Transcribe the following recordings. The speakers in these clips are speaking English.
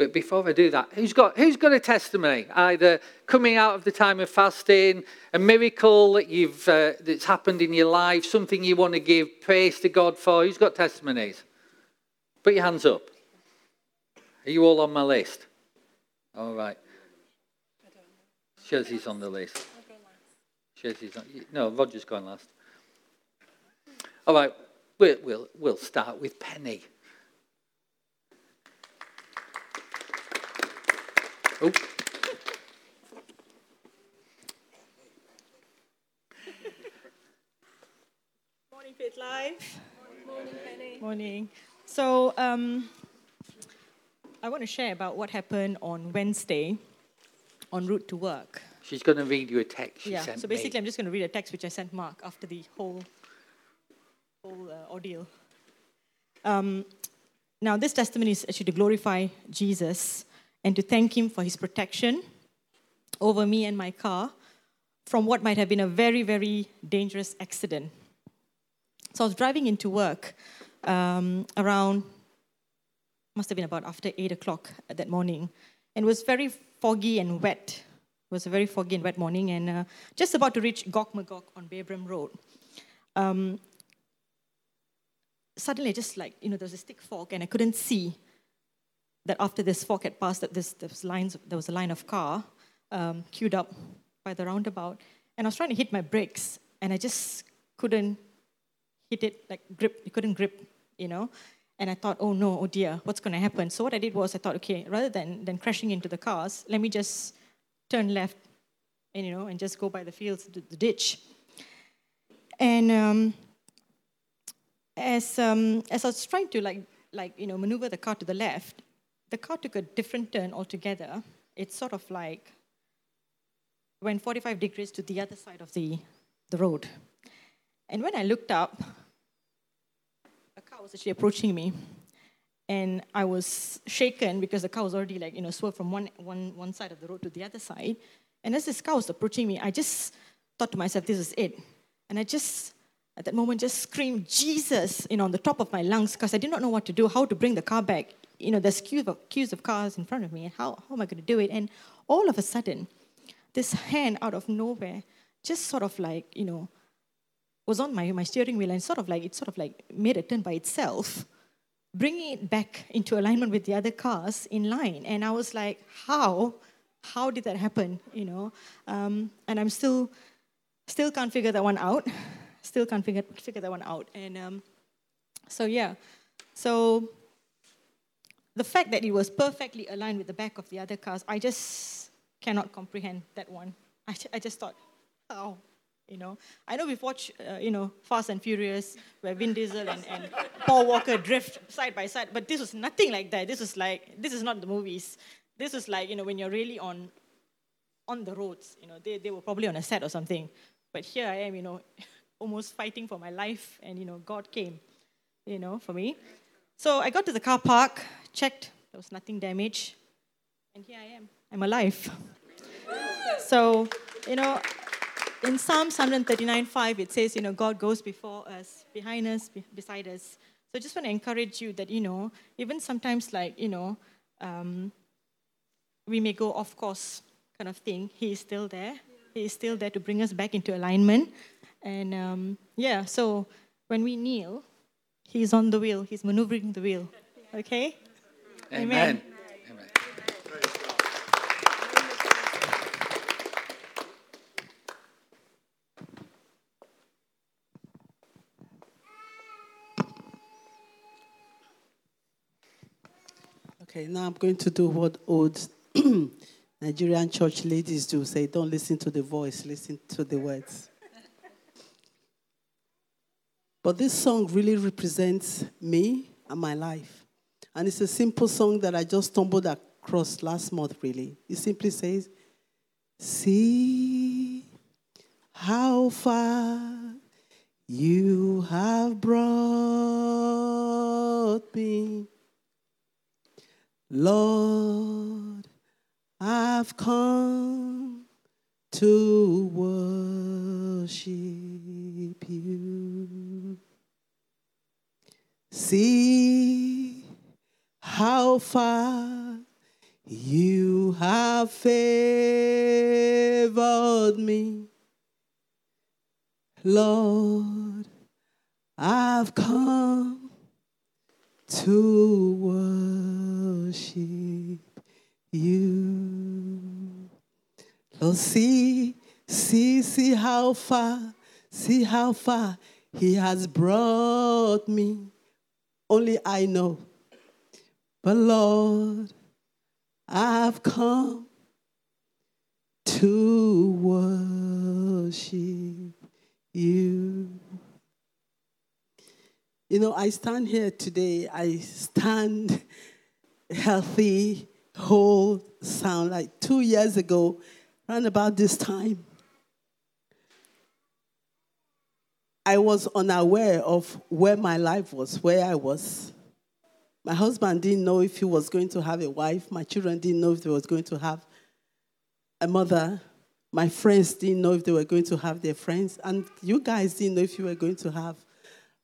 But before I do that, who's got, who's got a testimony? Either coming out of the time of fasting, a miracle that you've, uh, that's happened in your life, something you want to give praise to God for. Who's got testimonies? Put your hands up. Are you all on my list? All right. Chelsea's on the list. Chelsea's on. No, Roger's going last. All right. We'll, we'll, we'll start with Penny. Oh. Morning, Fit Live. Morning, Penny. Morning. So, um, I want to share about what happened on Wednesday en route to work. She's going to read you a text she yeah, sent so basically, me. I'm just going to read a text which I sent Mark after the whole, whole uh, ordeal. Um, now, this testimony is actually to glorify Jesus and to thank him for his protection over me and my car from what might have been a very, very dangerous accident. So I was driving into work um, around, must have been about after 8 o'clock that morning, and it was very foggy and wet. It was a very foggy and wet morning, and uh, just about to reach Gog Magog on Babraham Road. Um, suddenly, just like, you know, there was a thick fog, and I couldn't see that after this fork had passed, that this, this lines, there was a line of car um, queued up by the roundabout. And I was trying to hit my brakes, and I just couldn't hit it, like grip, you couldn't grip, you know. And I thought, oh no, oh dear, what's going to happen? So what I did was I thought, okay, rather than, than crashing into the cars, let me just turn left, and you know, and just go by the fields, the, the ditch. And um, as um, as I was trying to like like you know maneuver the car to the left, the car took a different turn altogether. It's sort of like went 45 degrees to the other side of the, the road. And when I looked up, a car was actually approaching me. And I was shaken because the car was already like, you know, swerved from one, one, one side of the road to the other side. And as this car was approaching me, I just thought to myself, this is it. And I just, at that moment, just screamed, Jesus, you know, on the top of my lungs because I did not know what to do, how to bring the car back. You know, there's queues of, queues of cars in front of me. How, how am I going to do it? And all of a sudden, this hand out of nowhere just sort of like, you know, was on my, my steering wheel and sort of like, it sort of like made a turn by itself, bringing it back into alignment with the other cars in line. And I was like, how? How did that happen? You know, um, and I'm still, still can't figure that one out. Still can't figure, figure that one out. And um, so, yeah. So the fact that it was perfectly aligned with the back of the other cars, I just cannot comprehend that one. I, I just thought, oh, You know, I know we've watched, uh, you know, Fast and Furious, where Vin Diesel and, and Paul Walker drift side by side, but this was nothing like that. This was like, this is not the movies. This is like, you know, when you're really on, on the roads. You know, they, they were probably on a set or something. But here I am, you know, almost fighting for my life, and you know, God came, you know, for me. So I got to the car park, checked, there was nothing damaged, and here I am. I'm alive. So, you know, in Psalms 139.5, it says, you know, God goes before us, behind us, be- beside us. So I just want to encourage you that, you know, even sometimes like, you know, um, we may go off course kind of thing, He is still there. He is still there to bring us back into alignment. And um, yeah, so when we kneel, He's on the wheel, He's maneuvering the wheel. Okay? Amen. Amen. Okay, now I'm going to do what old Nigerian church ladies do say don't listen to the voice, listen to the words. But this song really represents me and my life. And it's a simple song that I just stumbled across last month, really. It simply says, See how far you have brought me. Lord, I've come to worship you. See how far You have favored me. Lord, I've come to worship you. Lord, see, see, see how far, see how far He has brought me. Only I know. But Lord, I've come to worship you. You know, I stand here today, I stand healthy, whole, sound like two years ago, around about this time. I was unaware of where my life was, where I was. My husband didn't know if he was going to have a wife. My children didn't know if they was going to have a mother. My friends didn't know if they were going to have their friends. And you guys didn't know if you were going to have,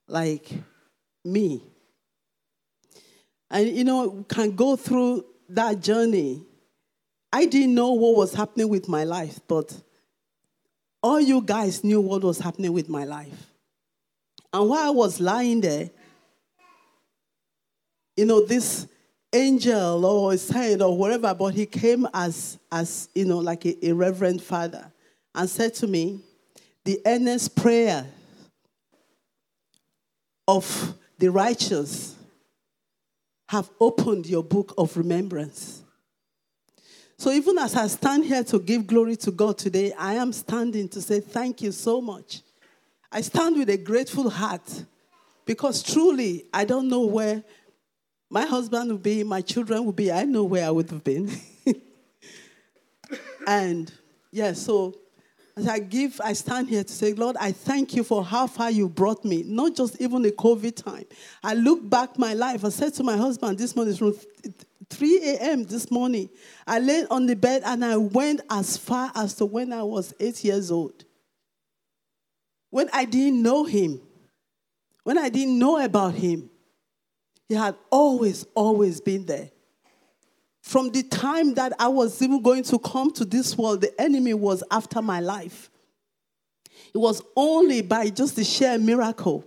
like, me. And, you know, can go through that journey. I didn't know what was happening with my life, but all you guys knew what was happening with my life. And while I was lying there, you know, this angel or saint or whatever, but he came as, as you know, like a, a reverend father and said to me, the earnest prayer of the righteous have opened your book of remembrance. So even as I stand here to give glory to God today, I am standing to say thank you so much. I stand with a grateful heart because truly I don't know where my husband would be, my children would be. I know where I would have been. and yeah, so as I give, I stand here to say, Lord, I thank you for how far you brought me, not just even the COVID time. I look back my life. I said to my husband this morning, from 3 a.m. this morning, I lay on the bed and I went as far as to when I was eight years old. When I didn't know him, when I didn't know about him, he had always, always been there. From the time that I was even going to come to this world, the enemy was after my life. It was only by just the sheer miracle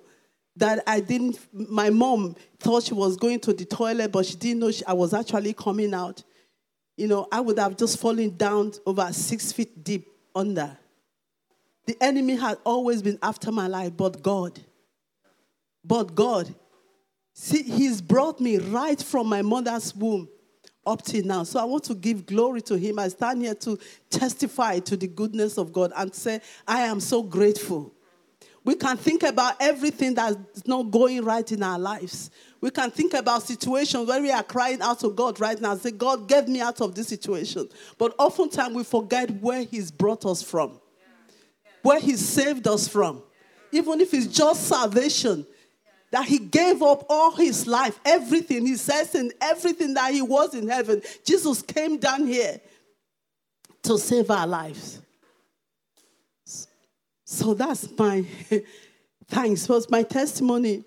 that I didn't, my mom thought she was going to the toilet, but she didn't know she, I was actually coming out. You know, I would have just fallen down over six feet deep under. The enemy had always been after my life, but God. But God. See, He's brought me right from my mother's womb up till now. So I want to give glory to him. I stand here to testify to the goodness of God and say, I am so grateful. We can think about everything that's not going right in our lives. We can think about situations where we are crying out to God right now say, God, get me out of this situation. But oftentimes we forget where He's brought us from, where He saved us from. Even if it's just salvation, that he gave up all his life, everything. He says in everything that he was in heaven, Jesus came down here to save our lives. So that's my thanks. Was my testimony.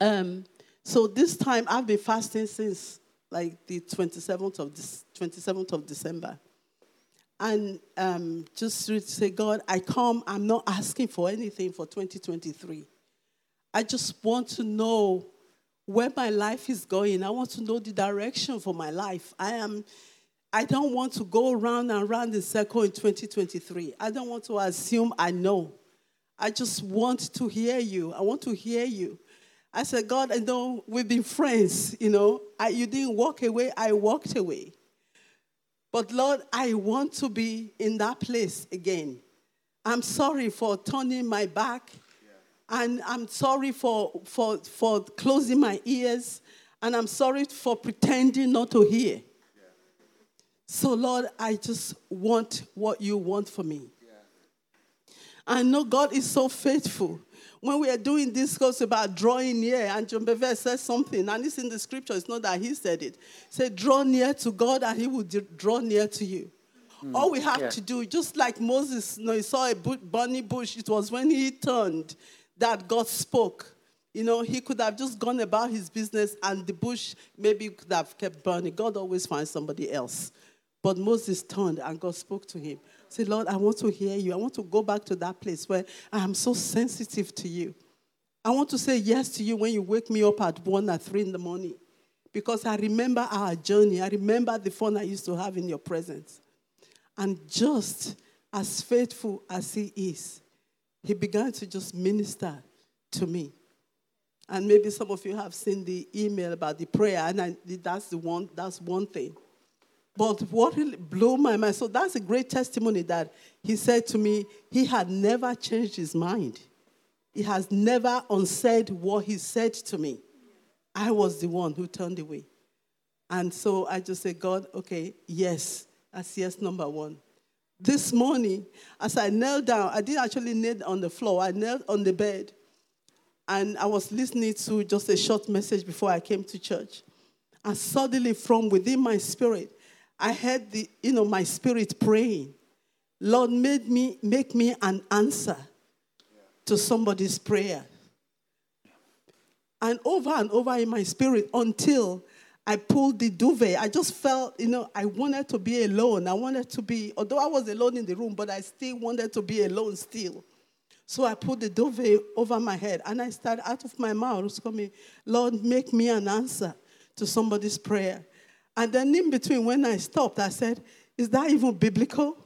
Um, so this time I've been fasting since like the 27th of this 27th of December. And um, just to say, God, I come, I'm not asking for anything for 2023. I just want to know where my life is going. I want to know the direction for my life. I am I don't want to go around and around in circle in 2023. I don't want to assume I know. I just want to hear you. I want to hear you. I said, God, I know we've been friends, you know. I, you didn't walk away, I walked away. But Lord, I want to be in that place again. I'm sorry for turning my back and I'm sorry for, for, for closing my ears. And I'm sorry for pretending not to hear. So, Lord, I just want what you want for me. I know God is so faithful. When we are doing this course about drawing near, and John Bevere says something, and it's in the scripture, it's not that he said it. Say, draw near to God, and he will draw near to you. Mm, All we have yeah. to do, just like Moses, you know, he saw a burning bush, it was when he turned that God spoke. You know, he could have just gone about his business and the bush maybe could have kept burning. God always finds somebody else. But Moses turned and God spoke to him. Say, Lord, I want to hear you. I want to go back to that place where I am so sensitive to you. I want to say yes to you when you wake me up at one or three in the morning. Because I remember our journey. I remember the fun I used to have in your presence. And just as faithful as he is, he began to just minister to me. And maybe some of you have seen the email about the prayer, and I, that's the one. That's one thing. But what really blew my mind, so that's a great testimony that he said to me, he had never changed his mind. He has never unsaid what he said to me. I was the one who turned away. And so I just said, God, okay, yes, that's yes number one. This morning, as I knelt down, I didn't actually kneel on the floor, I knelt on the bed. And I was listening to just a short message before I came to church. And suddenly, from within my spirit, I heard the, you know, my spirit praying. Lord, made me make me an answer to somebody's prayer. And over and over in my spirit until I pulled the duvet. I just felt, you know, I wanted to be alone. I wanted to be, although I was alone in the room, but I still wanted to be alone still. So I put the duvet over my head and I started out of my mouth coming, Lord, make me an answer to somebody's prayer. And then in between, when I stopped, I said, Is that even biblical?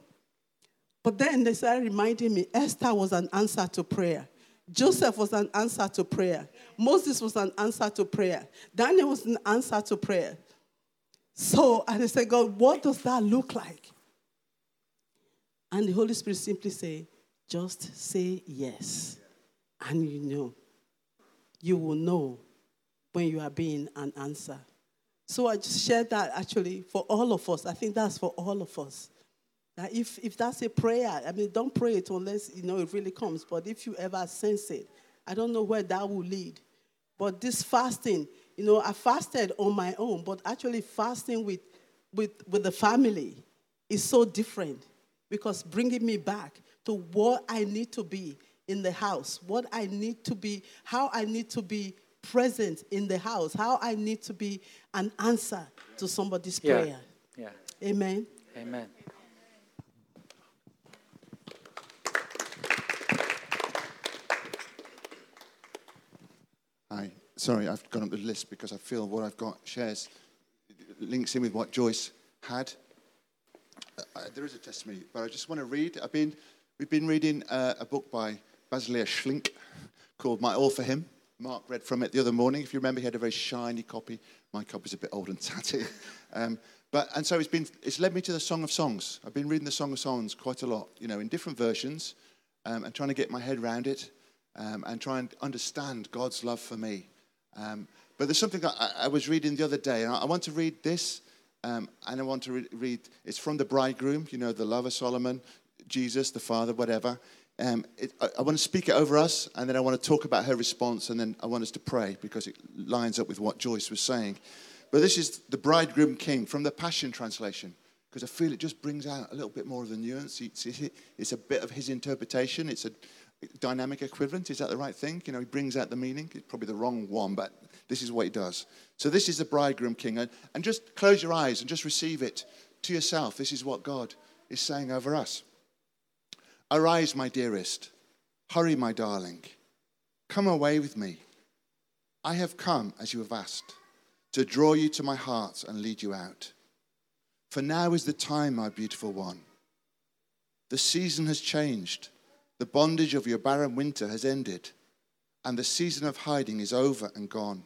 But then they started reminding me Esther was an answer to prayer. Joseph was an answer to prayer. Moses was an answer to prayer. Daniel was an answer to prayer. So and I said, God, what does that look like? And the Holy Spirit simply say, just say yes. And you know. You will know when you are being an answer. So I just shared that actually for all of us. I think that's for all of us. That if, if that's a prayer, I mean, don't pray it unless you know it really comes. But if you ever sense it, I don't know where that will lead. But this fasting, you know, I fasted on my own, but actually fasting with, with, with the family is so different because bringing me back to what I need to be in the house, what I need to be, how I need to be present in the house, how I need to be an answer to somebody's Yeah. prayer. Yeah. Amen. Amen. Sorry, I've gone up the list because I feel what I've got shares, links in with what Joyce had. Uh, uh, there is a testimony, but I just want to read. I've been, we've been reading uh, a book by Basilea Schlink called My All for Him. Mark read from it the other morning. If you remember, he had a very shiny copy. My copy's a bit old and tatty. Um, but, and so it's, been, it's led me to the Song of Songs. I've been reading the Song of Songs quite a lot, you know, in different versions um, and trying to get my head around it um, and try and understand God's love for me. Um, but there's something I, I was reading the other day, and I, I want to read this, um, and I want to re- read, it's from the bridegroom, you know, the love of Solomon, Jesus, the Father, whatever. Um, it, I, I want to speak it over us, and then I want to talk about her response, and then I want us to pray because it lines up with what Joyce was saying. But this is the bridegroom king from the Passion Translation because I feel it just brings out a little bit more of the nuance. It's, it's a bit of his interpretation. It's a dynamic equivalent. Is that the right thing? You know, he brings out the meaning. It's probably the wrong one, but this is what he does. So this is the bridegroom king. And, and just close your eyes and just receive it to yourself. This is what God is saying over us. Arise, my dearest. Hurry, my darling. Come away with me. I have come, as you have asked, to draw you to my heart and lead you out. For now is the time, my beautiful one. The season has changed. The bondage of your barren winter has ended, and the season of hiding is over and gone.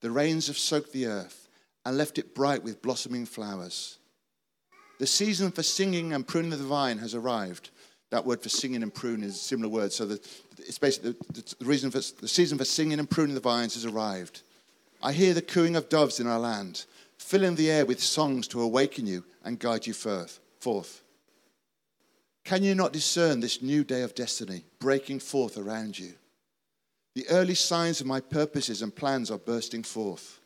The rains have soaked the earth and left it bright with blossoming flowers. The season for singing and pruning the vine has arrived. That word for singing and pruning is a similar word. So the, it's basically the, the, reason for the season for singing and pruning the vines has arrived. I hear the cooing of doves in our land, filling the air with songs to awaken you and guide you forth. forth. Can you not discern this new day of destiny breaking forth around you? The early signs of my purposes and plans are bursting forth.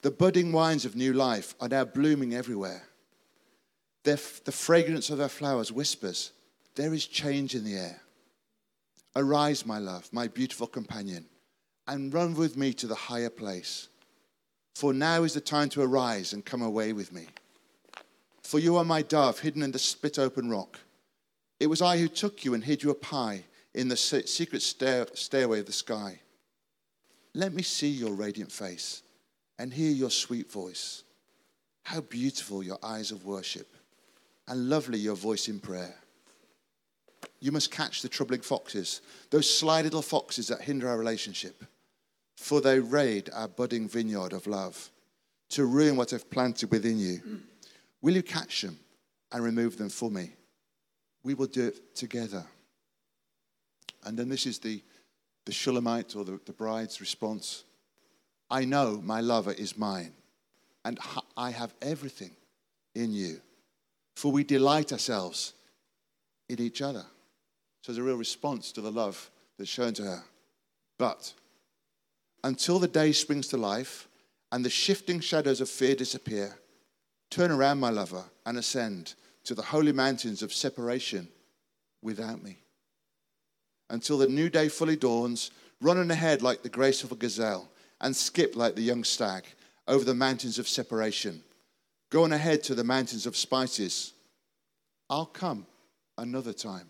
The budding wines of new life are now blooming everywhere. Their, the fragrance of their flowers whispers, There is change in the air. Arise, my love, my beautiful companion, and run with me to the higher place. For now is the time to arise and come away with me. For you are my dove hidden in the split open rock. It was I who took you and hid you up high in the secret stair- stairway of the sky. Let me see your radiant face and hear your sweet voice. How beautiful your eyes of worship and lovely your voice in prayer. You must catch the troubling foxes, those sly little foxes that hinder our relationship, for they raid our budding vineyard of love to ruin what I've planted within you. Will you catch them and remove them for me? We will do it together. And then this is the, the Shulamite or the, the bride's response I know my lover is mine, and I have everything in you, for we delight ourselves in each other. So there's a real response to the love that's shown to her. But until the day springs to life and the shifting shadows of fear disappear, turn around, my lover, and ascend to the holy mountains of separation without me. Until the new day fully dawns, running ahead like the grace of a gazelle and skip like the young stag over the mountains of separation. going ahead to the mountains of spices. I'll come another time.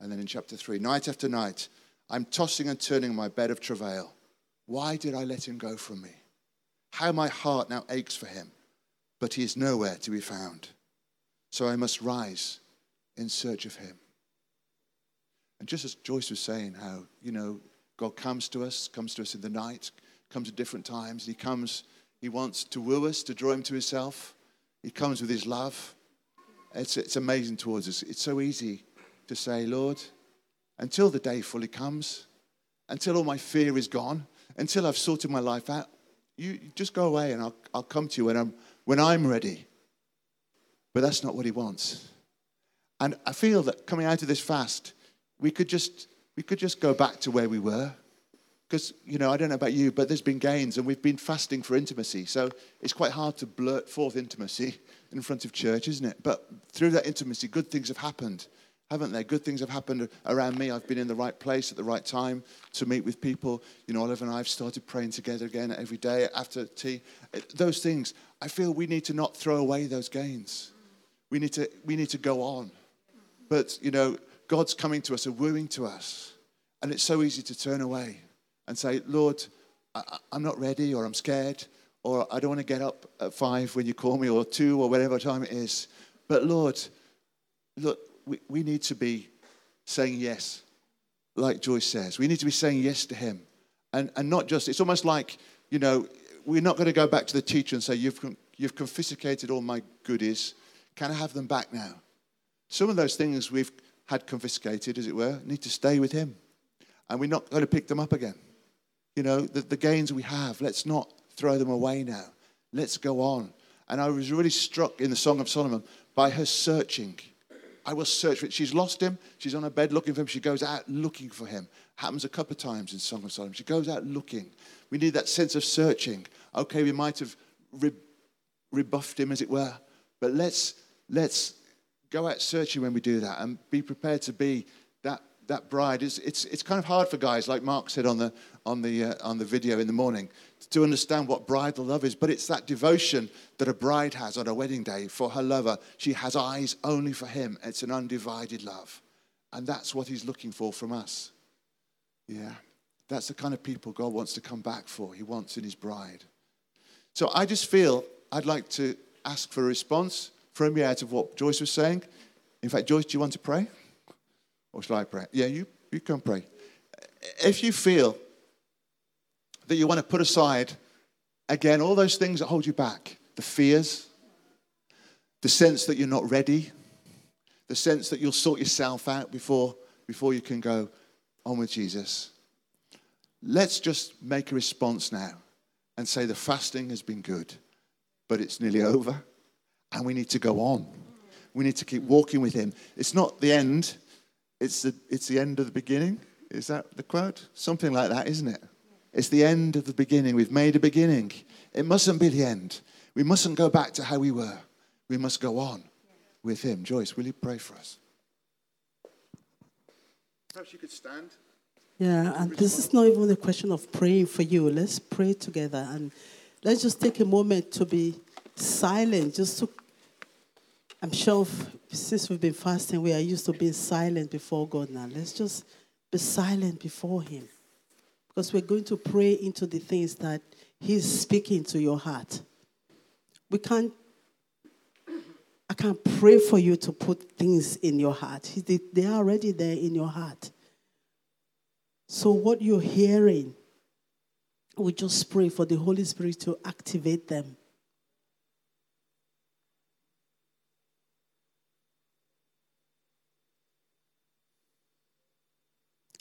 And then in chapter 3, night after night, I'm tossing and turning my bed of travail. Why did I let him go from me? How my heart now aches for him, but he is nowhere to be found. So I must rise in search of him. And just as Joyce was saying, how, you know, God comes to us, comes to us in the night, comes at different times. He comes, he wants to woo us, to draw him to himself. He comes with his love. It's, it's amazing towards us. It's so easy to say, Lord, until the day fully comes, until all my fear is gone, until I've sorted my life out, you just go away and I'll, I'll come to you when I'm, when I'm ready. But that's not what he wants. And I feel that coming out of this fast, we could just, we could just go back to where we were. Because, you know, I don't know about you, but there's been gains and we've been fasting for intimacy. So it's quite hard to blurt forth intimacy in front of church, isn't it? But through that intimacy, good things have happened haven't they? Good things have happened around me. I've been in the right place at the right time to meet with people. You know, Oliver and I have started praying together again every day after tea. Those things, I feel we need to not throw away those gains. We need to, we need to go on. But, you know, God's coming to us and wooing to us. And it's so easy to turn away and say, Lord, I, I'm not ready, or I'm scared, or I don't want to get up at five when you call me, or two, or whatever time it is. But Lord, look, we, we need to be saying yes, like Joyce says. We need to be saying yes to Him. And, and not just, it's almost like, you know, we're not going to go back to the teacher and say, you've, you've confiscated all my goodies. Can I have them back now? Some of those things we've had confiscated, as it were, need to stay with Him. And we're not going to pick them up again. You know, the, the gains we have, let's not throw them away now. Let's go on. And I was really struck in the Song of Solomon by her searching I will search for it. She's lost him. She's on her bed looking for him. She goes out looking for him. Happens a couple of times in Song of Solomon. She goes out looking. We need that sense of searching. Okay, we might have re- rebuffed him, as it were, but let's let's go out searching when we do that and be prepared to be that that bride. It's it's it's kind of hard for guys, like Mark said on the on the uh, on the video in the morning, to understand what bridal love is, but it's that devotion that a bride has on her wedding day for her lover. She has eyes only for him. It's an undivided love. And that's what he's looking for from us. Yeah. That's the kind of people God wants to come back for. He wants in his bride. So I just feel I'd like to ask for a response you out of what Joyce was saying. In fact, Joyce, do you want to pray? Or shall I pray? Yeah, you, you can pray. If you feel that you want to put aside, again, all those things that hold you back the fears, the sense that you're not ready, the sense that you'll sort yourself out before, before you can go on with Jesus. Let's just make a response now and say the fasting has been good, but it's nearly over, and we need to go on. We need to keep walking with Him. It's not the end, it's the, it's the end of the beginning. Is that the quote? Something like that, isn't it? It's the end of the beginning. We've made a beginning. It mustn't be the end. We mustn't go back to how we were. We must go on with Him. Joyce, will you pray for us? Perhaps you could stand. Yeah, and this is not even a question of praying for you. Let's pray together and let's just take a moment to be silent. Just to, I'm sure since we've been fasting, we are used to being silent before God now. Let's just be silent before Him because we're going to pray into the things that He's speaking to your heart. We can't. I can't pray for you to put things in your heart. They are already there in your heart. So, what you're hearing, we just pray for the Holy Spirit to activate them.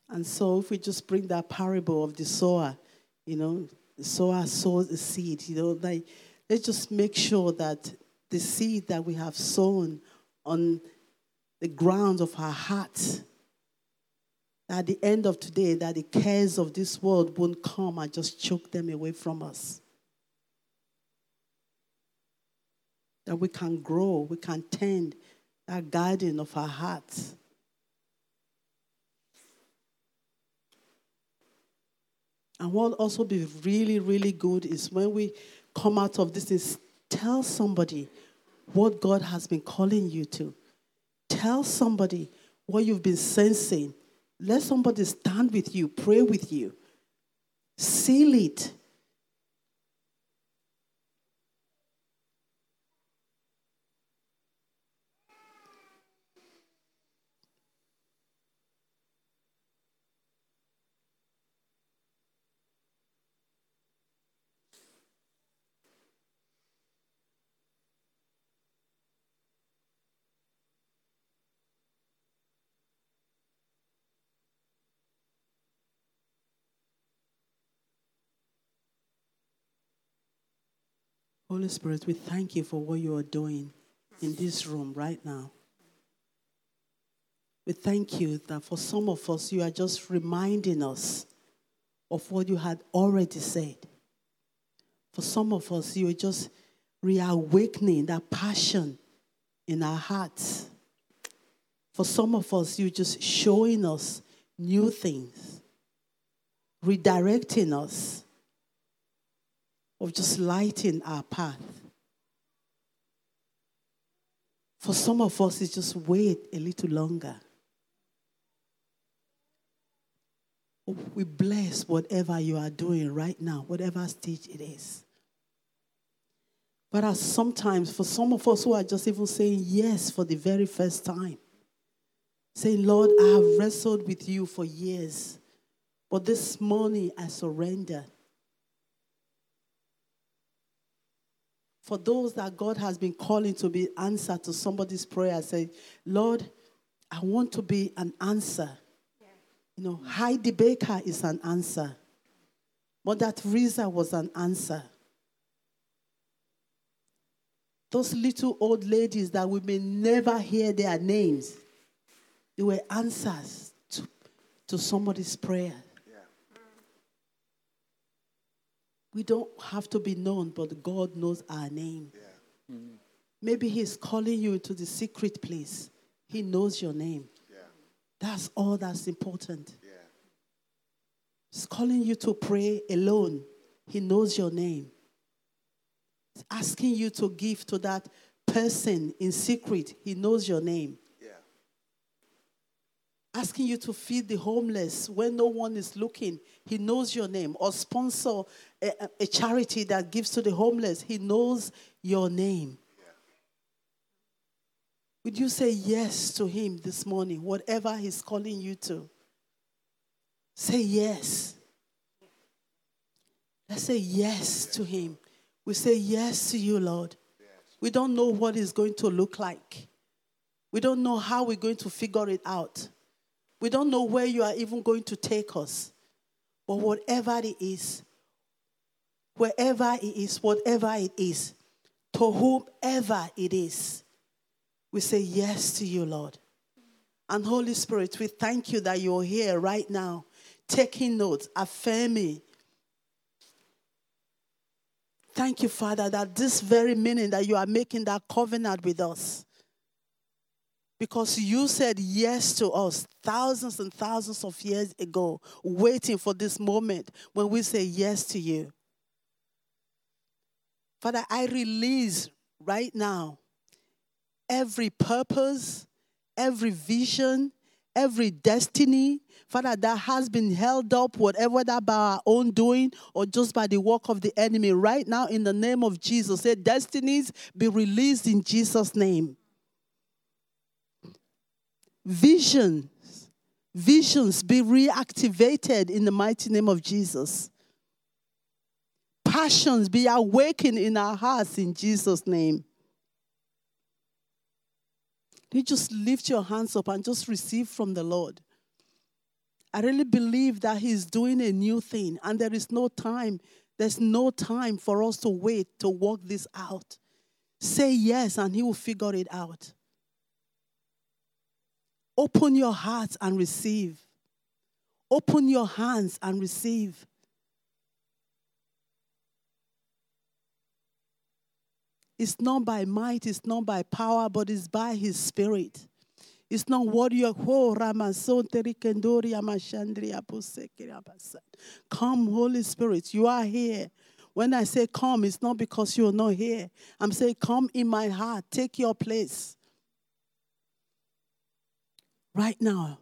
And so, if we just bring that parable of the sower, you know, the sower sows a seed, you know, like, let's just make sure that the seed that we have sown on the ground of our hearts at the end of today that the cares of this world won't come and just choke them away from us. That we can grow we can tend that garden of our hearts and what also be really really good is when we come out of this is tell somebody what god has been calling you to. Tell somebody what you've been sensing. Let somebody stand with you, pray with you, seal it. Holy Spirit, we thank you for what you are doing in this room right now. We thank you that for some of us, you are just reminding us of what you had already said. For some of us, you are just reawakening that passion in our hearts. For some of us, you're just showing us new things, redirecting us, of just lighting our path. For some of us, it's just wait a little longer. We bless whatever you are doing right now, whatever stage it is. But as sometimes, for some of us who are just even saying yes for the very first time, saying, Lord, I have wrestled with you for years, but this morning I surrender. For those that God has been calling to be answer to somebody's prayer, say, Lord, I want to be an answer. You know, Heidi Baker is an answer. Mother Teresa was an answer. Those little old ladies that we may never hear their names, they were answers to, to somebody's prayer. We don't have to be known, but God knows our name. Maybe He's calling you to the secret place. He knows your name. That's all that's important. He's calling you to pray alone. He knows your name. He's asking you to give to that person in secret. He knows your name. Asking you to feed the homeless when no one is looking. He knows your name. Or sponsor a, a- charity that gives to the homeless. He knows your name. Would you say yes to him this morning, whatever he's calling you to? Say yes. Let's say yes to him. We say yes to you, Lord. We don't know what it's going to look like. We don't know how we're going to figure it out. We don't know where you are even going to take us. But whatever it is, wherever it is, whatever it is, to whomever it is, we say yes to you, Lord. And Holy Spirit, we thank you that you're here right now, taking notes, affirming. Thank you, Father, that this very minute that you are making that covenant with us, Because you said yes to us thousands and thousands of years ago, waiting for this moment when we say yes to you. Father, I release right now every purpose, every vision, every destiny, Father, that has been held up, whatever that by our own doing or just by the work of the enemy. Right now, in the name of Jesus, say destinies be released in Jesus' name. Visions, visions be reactivated in the mighty name of Jesus. Passions be awakened in our hearts in Jesus' name. You just lift your hands up and just receive from the Lord. I really believe that He's doing a new thing, and there is no time. There's no time for us to wait to work this out. Say yes, and He will figure it out. Open your heart and receive. Open your hands and receive. It's not by might, it's not by power, but it's by His Spirit. It's not what you're oh, Come, Holy Spirit, you are here. When I say come, it's not because you're not here. I'm saying, come in my heart, take your place. Right now,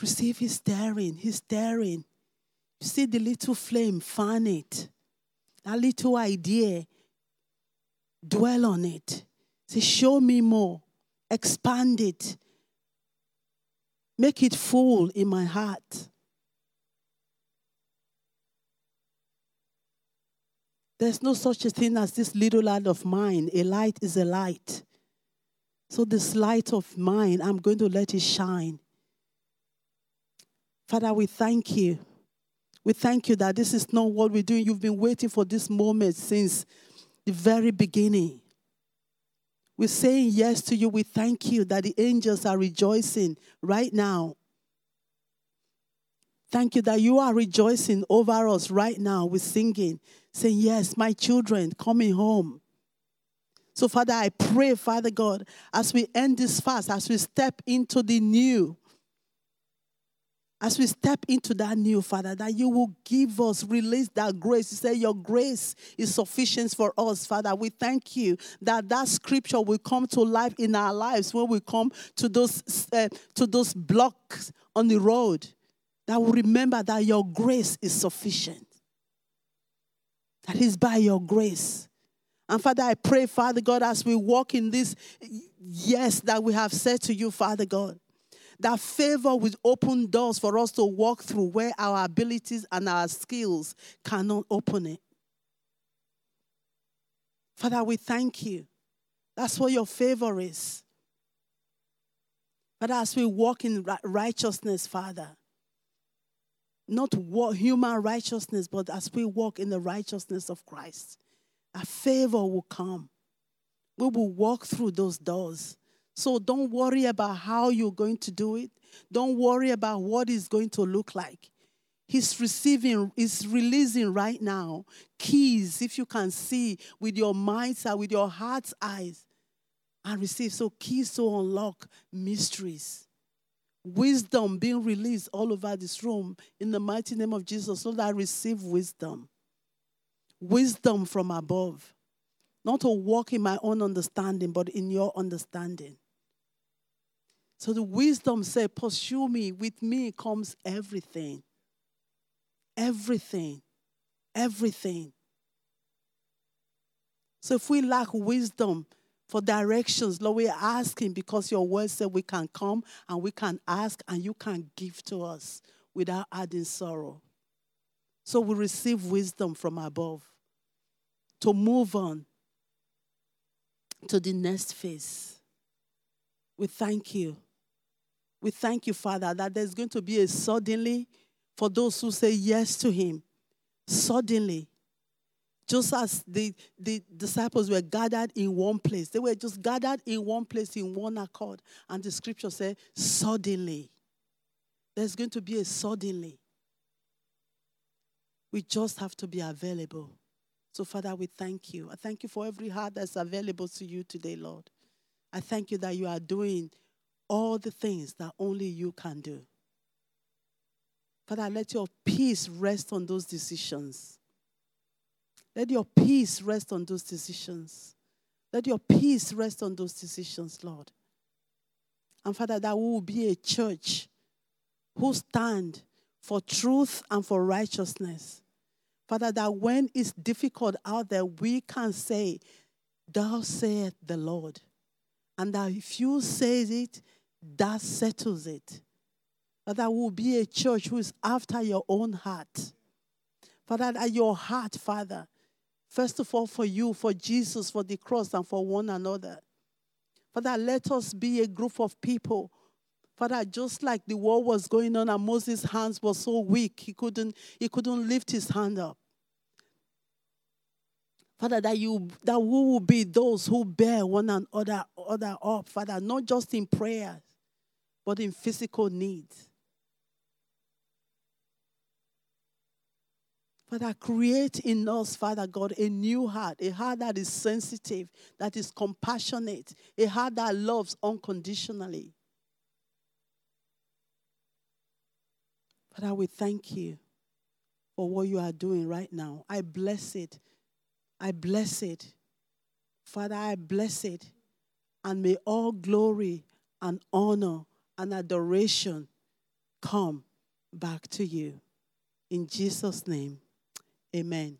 receive his daring, his daring. See the little flame, fan it. That little idea, dwell on it. Say, show me more. Expand it. Make it full in my heart. There's no such a thing as this little light of mine. A light is a light. So, this light of mine, I'm going to let it shine. Father, we thank you. We thank you that this is not what we're doing. You've been waiting for this moment since the very beginning. We're saying yes to you. We thank you that the angels are rejoicing right now. Thank you that you are rejoicing over us right now with singing, saying, Yes, my children coming home. So, Father, I pray, Father God, as we end this fast, as we step into the new, as we step into that new, Father, that you will give us, release that grace. You say your grace is sufficient for us, Father. We thank you that that scripture will come to life in our lives when we come to those uh, to those blocks on the road. That we remember that your grace is sufficient. That is by your grace. And Father, I pray, Father God, as we walk in this yes that we have said to you, Father God, that favor will open doors for us to walk through where our abilities and our skills cannot open it. Father, we thank you. That's what your favor is. But as we walk in righteousness, Father, not human righteousness, but as we walk in the righteousness of Christ, a favor will come. We will walk through those doors so don't worry about how you're going to do it. Don't worry about what it's going to look like. He's receiving, he's releasing right now keys, if you can see with your mind's eye, with your heart's eyes, and receive. So, keys to unlock mysteries. Wisdom being released all over this room in the mighty name of Jesus, so that I receive wisdom. Wisdom from above. Not to walk in my own understanding, but in your understanding. So the wisdom said, Pursue me. With me comes everything. Everything. Everything. So if we lack wisdom for directions, Lord, we're asking because your word said we can come and we can ask and you can give to us without adding sorrow. So we receive wisdom from above to move on to the next phase. We thank you we thank you, Father, that there's going to be a suddenly for those who say yes to Him. Suddenly. Just as the, the disciples were gathered in one place, they were just gathered in one place in one accord. And the scripture said, suddenly. There's going to be a suddenly. We just have to be available. So, Father, we thank you. I thank you for every heart that's available to you today, Lord. I thank you that you are doing all the things that only you can do. Father, let your peace rest on those decisions. Let your peace rest on those decisions. Let your peace rest on those decisions, Lord. And Father, that we will be a church who stand for truth and for righteousness. Father, that when it's difficult out there, we can say, Thou sayest the Lord. And that if you say it, that settles it. Father, will be a church who is after your own heart. Father, that your heart, Father, first of all for you, for Jesus, for the cross, and for one another. Father, let us be a group of people. Father, just like the war was going on and Moses' hands were so weak, he couldn't, he couldn't lift his hand up. Father, that you that we will be those who bear one another other up, Father, not just in prayers, but in physical needs. Father, create in us, Father God, a new heart, a heart that is sensitive, that is compassionate, a heart that loves unconditionally. Father, we thank you for what you are doing right now. I bless it. I bless it. Father, I bless it. And may all glory and honor and adoration come back to you. In Jesus' name, amen.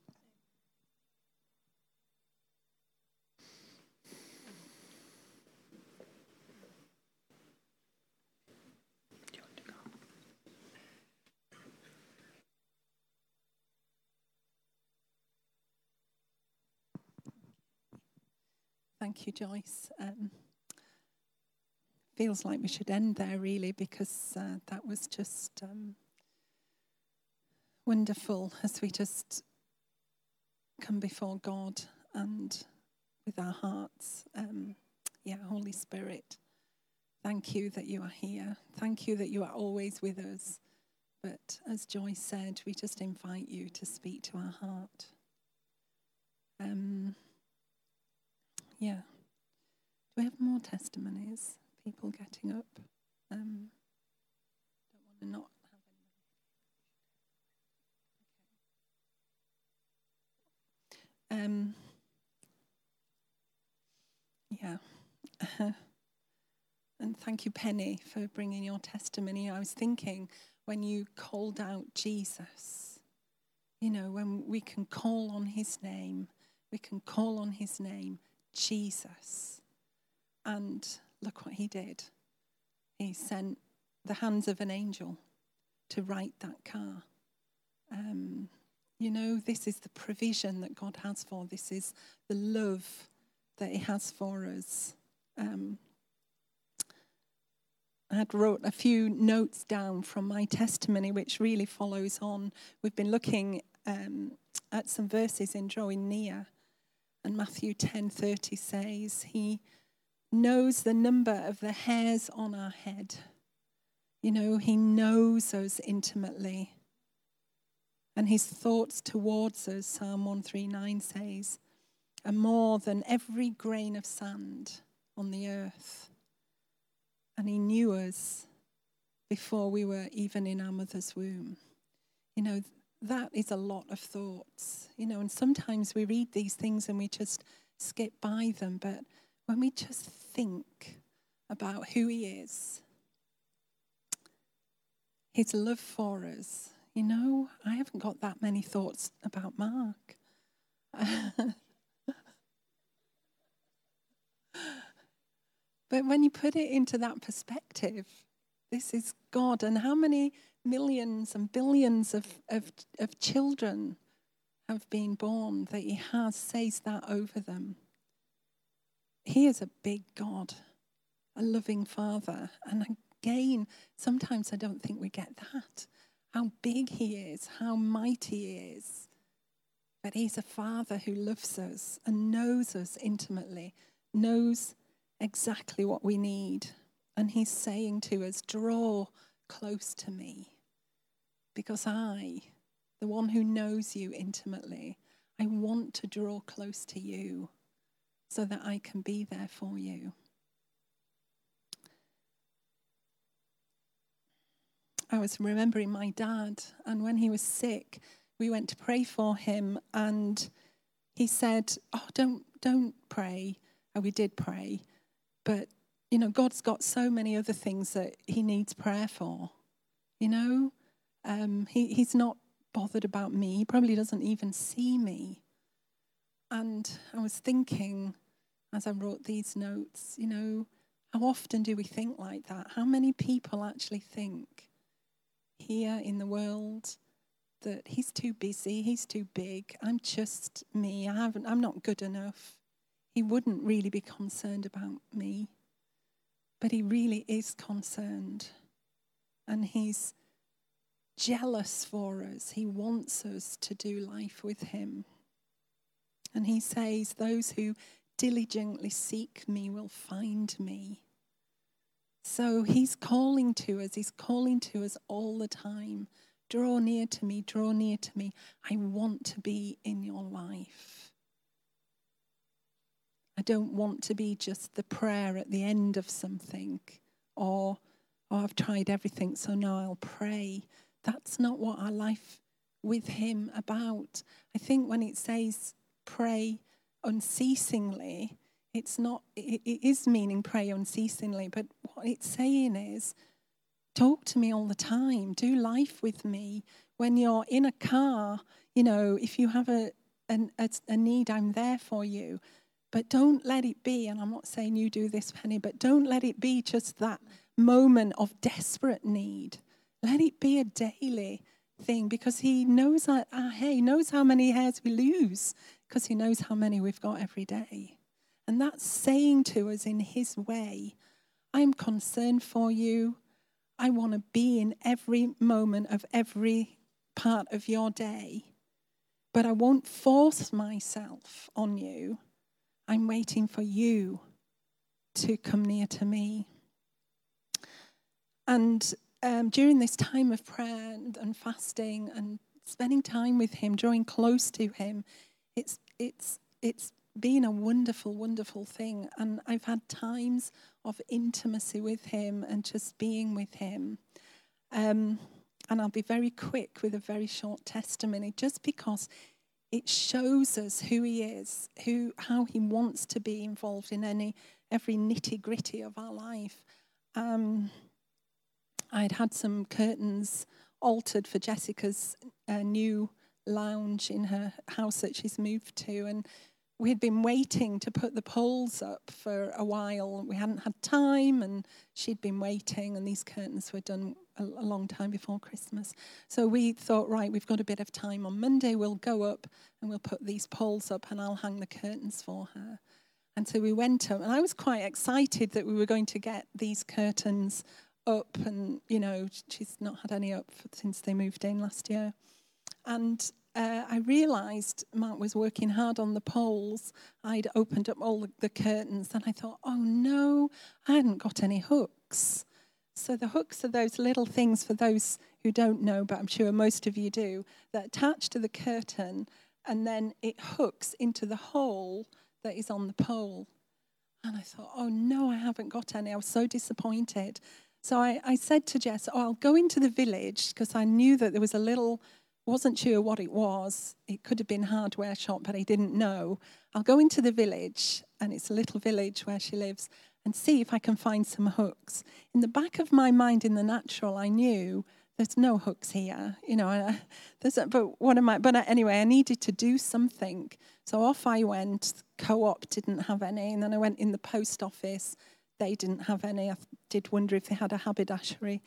Thank you, Joyce. Um, feels like we should end there, really, because uh, that was just um, wonderful as we just come before God and with our hearts. Um, yeah, Holy Spirit, thank you that you are here. Thank you that you are always with us. But as Joyce said, we just invite you to speak to our heart. Um, yeah. Do we have more testimonies? People getting up? Um, don't want to not have any. Um, yeah. and thank you, Penny, for bringing your testimony. I was thinking when you called out Jesus, you know, when we can call on his name, we can call on his name Jesus. And look what he did. He sent the hands of an angel to write that car. Um, you know, this is the provision that God has for. This is the love that He has for us. Um, I had wrote a few notes down from my testimony, which really follows on. We've been looking um, at some verses in drawing near, and Matthew 10:30 says, "He knows the number of the hairs on our head. You know, He knows us intimately." And His thoughts towards us, Psalm 139 says, are more than every grain of sand on the earth. And He knew us before we were even in our mother's womb. You know, that is a lot of thoughts, you know, and sometimes we read these things and we just skip by them. But when we just think about who He is, His love for us, you know, I haven't got that many thoughts about Mark. but when you put it into that perspective, this is God, and how many millions and billions of, of, of children have been born that He has says that over them. He is a big God, a loving Father. And again, sometimes I don't think we get that. How big He is, how mighty He is. But He's a Father who loves us and knows us intimately, knows exactly what we need. And He's saying to us, Draw close to me. Because I, the one who knows you intimately, I want to draw close to you so that I can be there for you. I was remembering my dad, and when he was sick, we went to pray for him, and he said, "Oh, don't don't pray." And we did pray, but you know, God's got so many other things that He needs prayer for. You know, um, he, He's not bothered about me. He probably doesn't even see me. And I was thinking as I wrote these notes, you know, how often do we think like that? How many people actually think here in the world that he's too busy, he's too big, I'm just me, I haven't, I'm not good enough. He wouldn't really be concerned about me. But he really is concerned. And he's jealous for us. He wants us to do life with him. And he says, Those who diligently seek me will find me. So he's calling to us, he's calling to us all the time. Draw near to me, draw near to me. I want to be in your life. I don't want to be just the prayer at the end of something or, oh, I've tried everything, so now I'll pray. That's not what our life with Him about. I think when it says pray unceasingly, it's not, it, it is meaning pray unceasingly, but what it's saying is talk to me all the time, do life with me. When you're in a car, you know, if you have a, a, a need, I'm there for you. But don't let it be, and I'm not saying you do this, Penny, but don't let it be just that moment of desperate need. Let it be a daily thing because he knows our, our hair, he knows how many hairs we lose because he knows how many we've got every day. And that's saying to us in his way, I'm concerned for you. I want to be in every moment of every part of your day, but I won't force myself on you I'm waiting for you to come near to me. And um, during this time of prayer and, and, fasting and spending time with Him, drawing close to Him, it's, it's, it's been a wonderful, wonderful thing. And I've had times of intimacy with Him and just being with Him. Um, and I'll be very quick with a very short testimony, just because it shows us who he is, who, how he wants to be involved in any, every nitty gritty of our life. Um, I'd had some curtains altered for Jessica's uh, new lounge in her house that she's moved to, and we had been waiting to put the poles up for a while. We hadn't had time, and she'd been waiting, and these curtains were done a, a, long time before Christmas. So we thought, right, we've got a bit of time. On Monday, we'll go up and we'll put these poles up, and I'll hang the curtains for her. And so we went up, and I was quite excited that we were going to get these curtains up, and you know, she's not had any up since they moved in last year. And uh, I realised Mark was working hard on the poles. I'd opened up all the, curtains and I thought, oh no, I hadn't got any hooks. So the hooks are those little things for those who don't know, but I'm sure most of you do, that attach to the curtain and then it hooks into the hole that is on the pole. And I thought, oh no, I haven't got any. I was so disappointed. So I, I said to Jess, oh, I'll go into the village because I knew that there was a little wasn't sure what it was. It could have been hardware shop, but I didn't know. I'll go into the village, and it's a little village where she lives, and see if I can find some hooks. In the back of my mind, in the natural, I knew there's no hooks here, you know. Uh, there's a, but what am I? But uh, anyway, I needed to do something, so off I went. Co-op didn't have any, and then I went in the post office. They didn't have any. I did wonder if they had a haberdashery.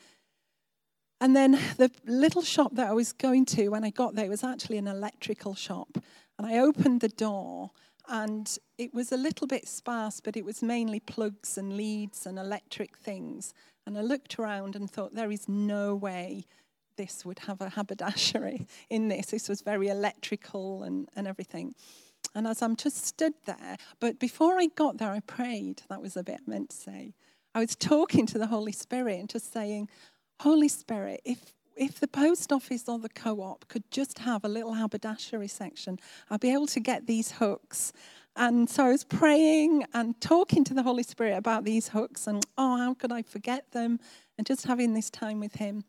And then the little shop that I was going to when I got there was actually an electrical shop. And I opened the door, and it was a little bit sparse, but it was mainly plugs and leads and electric things. And I looked around and thought, there is no way this would have a haberdashery in this. This was very electrical and, and everything. And as I'm just stood there, but before I got there, I prayed. That was a bit meant to say. I was talking to the Holy Spirit and just saying, Holy Spirit, if if the post office or the co op could just have a little haberdashery section, I'd be able to get these hooks. And so I was praying and talking to the Holy Spirit about these hooks and, oh, how could I forget them? And just having this time with Him.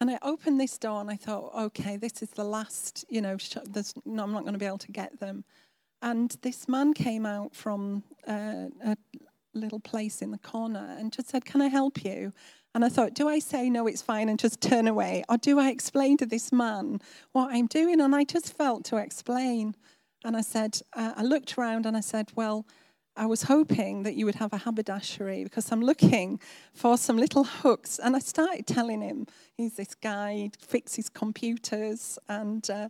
And I opened this door and I thought, okay, this is the last, you know, sh- no, I'm not going to be able to get them. And this man came out from uh, a little place in the corner and just said, Can I help you? And I thought, do I say no, it's fine, and just turn away? Or do I explain to this man what I'm doing? And I just felt to explain. And I said, uh, I looked around and I said, Well, I was hoping that you would have a haberdashery because I'm looking for some little hooks. And I started telling him he's this guy, he fixes computers and uh,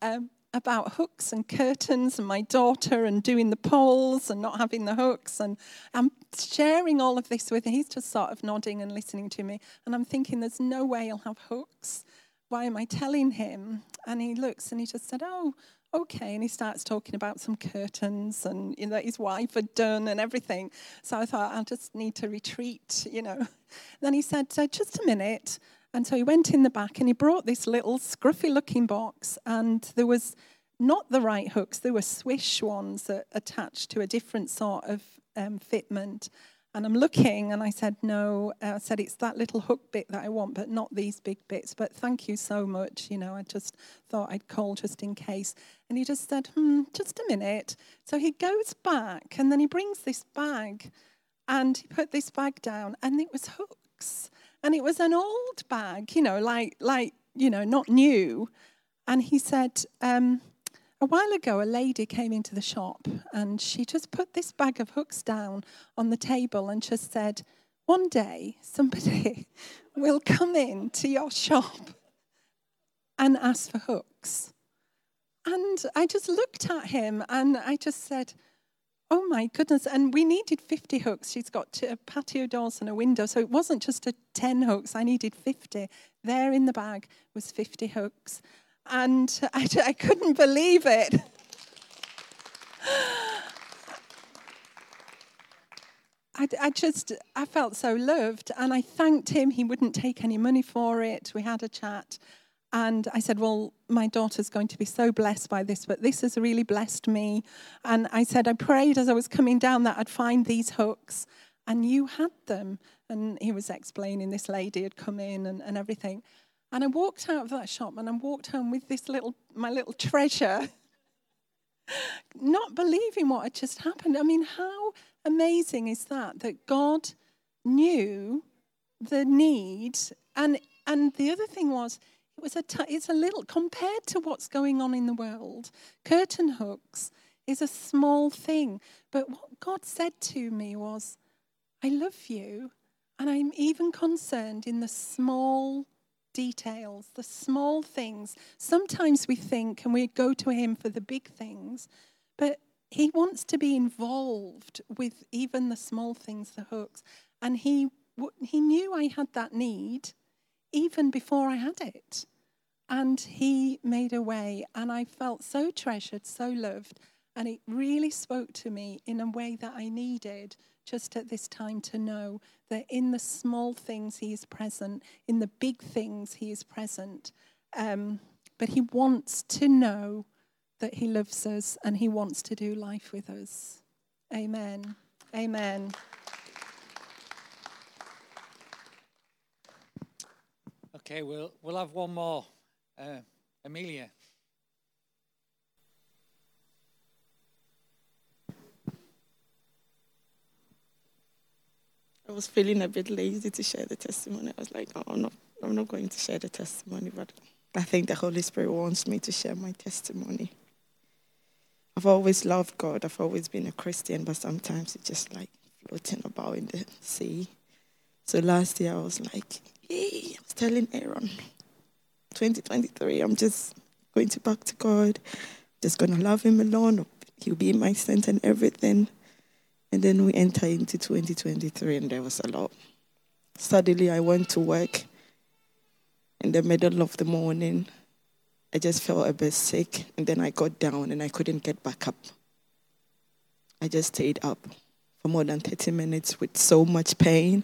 um, about hooks and curtains and my daughter and doing the poles and not having the hooks. And I'm sharing all of this with him. He's just sort of nodding and listening to me. And I'm thinking, there's no way I'll have hooks. Why am I telling him? And he looks and he just said, Oh, okay. And he starts talking about some curtains and you know, that his wife had done and everything. So I thought, I'll just need to retreat, you know. Then he said, just a minute. And so he went in the back and he brought this little scruffy looking box, and there was not the right hooks, there were swish ones that attached to a different sort of um, fitment. And I'm looking, and I said, No, I said, it's that little hook bit that I want, but not these big bits. But thank you so much. You know, I just thought I'd call just in case. And he just said, Hmm, just a minute. So he goes back, and then he brings this bag, and he put this bag down, and it was hooks. And it was an old bag, you know, like, like you know, not new. And he said, um, a while ago, a lady came into the shop and she just put this bag of hooks down on the table and just said, One day somebody will come in to your shop and ask for hooks. And I just looked at him and I just said, Oh my goodness. And we needed 50 hooks. She's got patio doors and a window. So it wasn't just a 10 hooks, I needed 50. There in the bag was 50 hooks and I, I couldn't believe it. I, I, just I felt so loved, and I thanked him. He wouldn't take any money for it. We had a chat, and I said, "Well, my daughter's going to be so blessed by this, but this has really blessed me." And I said, "I prayed as I was coming down that I'd find these hooks, and you had them." And he was explaining this lady had come in and, and everything. And I walked out of that shop and I walked home with this little, my little treasure, not believing what had just happened. I mean, how amazing is that? That God knew the need. And, and the other thing was, it was a t- it's a little, compared to what's going on in the world, curtain hooks is a small thing. But what God said to me was, I love you, and I'm even concerned in the small details, the small things. Sometimes we think and we go to Him for the big things, but He wants to be involved with even the small things, the hooks. And He, he knew I had that need even before I had it. And He made a way, and I felt so treasured, so loved. And it really spoke to me in a way that I needed just at this time to know that in the small things He is present, in the big things He is present. Um, but He wants to know that He loves us and He wants to do life with us. Amen. Amen. Okay, we'll, we'll have one more. Uh, Amelia. Was feeling a bit lazy to share the testimony. I was like, oh, I'm not, I'm not going to share the testimony, but I think the Holy Spirit wants me to share my testimony. I've always loved God. I've always been a Christian, but sometimes it's just like floating about in the sea. So last year I was like, hey, I was telling Aaron, 2023, I'm just going to back to God, just going to love Him alone. He'll be in my saint and everything. And then we enter into 2023, and there was a lot. Suddenly, I went to work in the middle of the morning. I just felt a bit sick, and then I got down and I couldn't get back up. I just stayed up for more than 30 minutes with so much pain.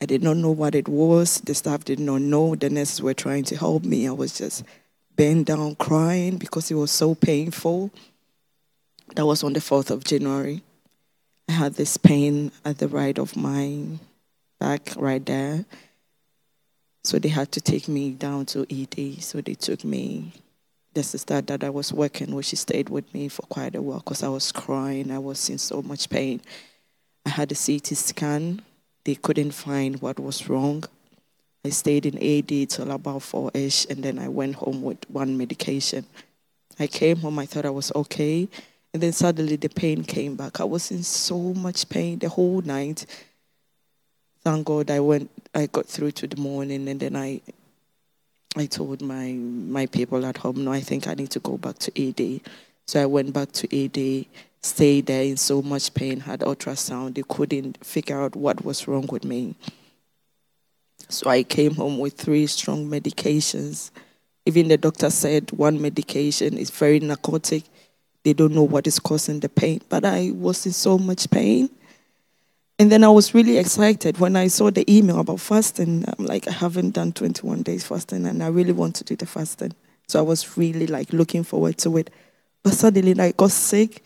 I did not know what it was. The staff did not know. The nurses were trying to help me. I was just bent down crying because it was so painful. That was on the 4th of January. I had this pain at the right of my back, right there. So they had to take me down to ED. So they took me. The sister that I was working with, she stayed with me for quite a while because I was crying. I was in so much pain. I had a CT scan. They couldn't find what was wrong. I stayed in AD till about four ish, and then I went home with one medication. I came home, I thought I was okay, and then suddenly the pain came back. I was in so much pain the whole night. Thank God I went, I got through to the morning, and then I, I told my my people at home, no, I think I need to go back to AD. So I went back to AD, stayed there in so much pain, had ultrasound. They couldn't figure out what was wrong with me. So I came home with three strong medications. Even the doctor said one medication is very narcotic. They don't know what is causing the pain. But I was in so much pain. And then I was really excited when I saw the email about fasting. I'm like, I haven't done 21 days fasting and I really want to do the fasting. So I was really like looking forward to it. But suddenly I got sick.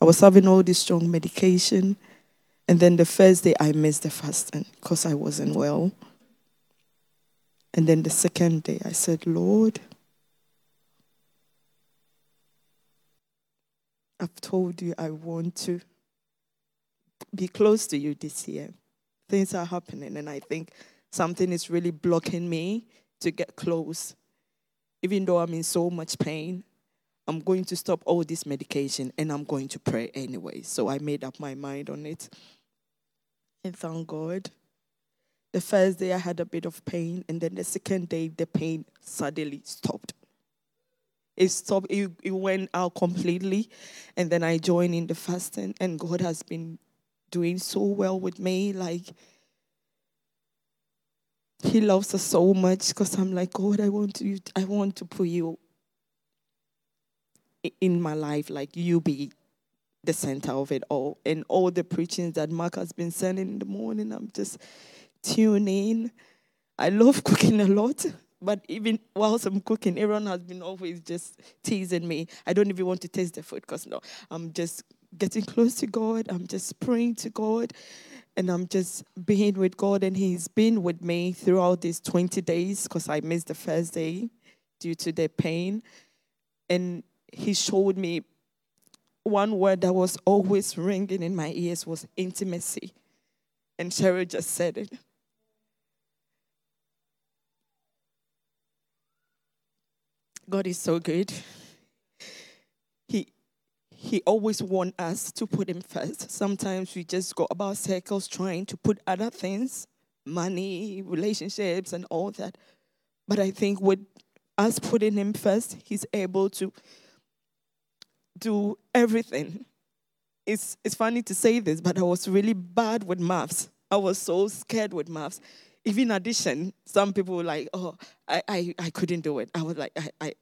I was having all this strong medication. And then the first day I missed the fasting because I wasn't well. And then the second day, I said, Lord, I've told you I want to be close to you this year. Things are happening, and I think something is really blocking me to get close. Even though I'm in so much pain, I'm going to stop all this medication and I'm going to pray anyway. So I made up my mind on it. And thank God. The first day I had a bit of pain, and then the second day the pain suddenly stopped. It stopped, it, it went out completely, and then I joined in the fasting, and God has been doing so well with me. Like, He loves us so much because I'm like, God, I want to, I want to put you in my life, like you be the center of it all. And all the preachings that Mark has been sending in the morning, I'm just tuning in. I love cooking a lot, but even whilst I'm cooking, Aaron has been always just teasing me. I don't even want to taste the food because no, I'm just getting close to God. I'm just praying to God, and I'm just being with God. And He's been with me throughout these 20 days because I missed the first day due to the pain. And He showed me one word that was always ringing in my ears was intimacy. And Cheryl just said it. God is so good. He he always wants us to put him first. Sometimes we just go about circles trying to put other things, money, relationships, and all that. But I think with us putting him first, he's able to do everything. It's, it's funny to say this, but I was really bad with maths. I was so scared with maths even addition, some people were like, oh, I, I, I couldn't do it. I was like, I, I,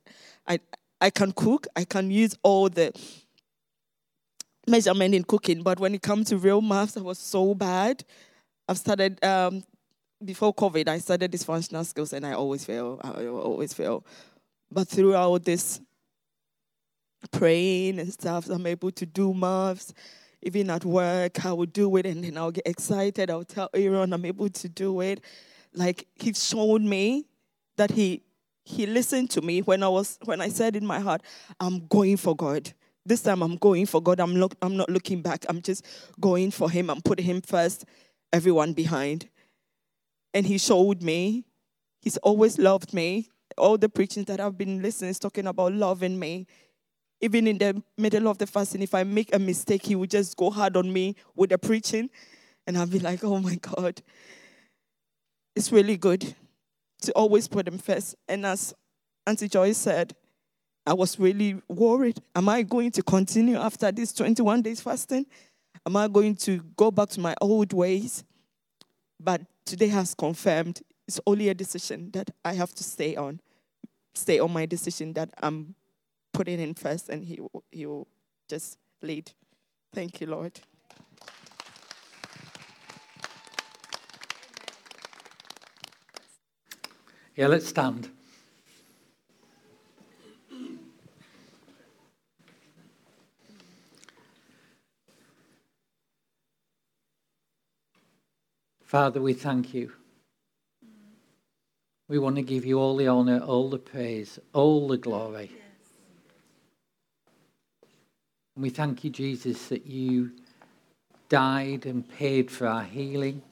I, I can cook, I can use all the measurement in cooking, but when it comes to real maths, I was so bad. I've started, um, before COVID, I started these functional skills and I always fail. I always fail. But throughout this praying and stuff, I'm able to do maths even at work, I would do it and then I'll get excited. I'll tell Aaron I'm able to do it. Like he's shown me that he he listened to me when I was when I said in my heart, I'm going for God. This time I'm going for God. I'm look, I'm not looking back. I'm just going for him. I'm putting him first, everyone behind. And he showed me. He's always loved me. All the preachings that I've been listening is talking about loving me even in the middle of the fasting, if I make a mistake, he would just go hard on me with the preaching. And I'd be like, oh my God. It's really good to always put him first. And as Auntie Joyce said, I was really worried. Am I going to continue after this 21 days fasting? Am I going to go back to my old ways? But today has confirmed it's only a decision that I have to stay on. Stay on my decision that I'm put it in first and he will, he will just lead. Thank you, Lord. Yeah, let's stand. Father, we thank you. We want to give you all the honor, all the praise, all the glory. And we thank you, Jesus, that you died and paid for our healing,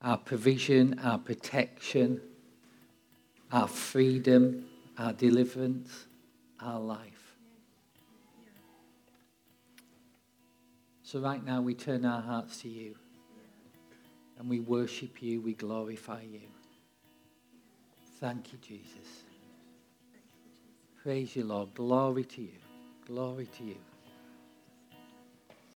our provision, our protection, our freedom, our deliverance, our life. So, right now, we turn our hearts to you and we worship you, we glorify you. Thank you, Jesus. Praise you, Lord. Glory to you. Glory to you.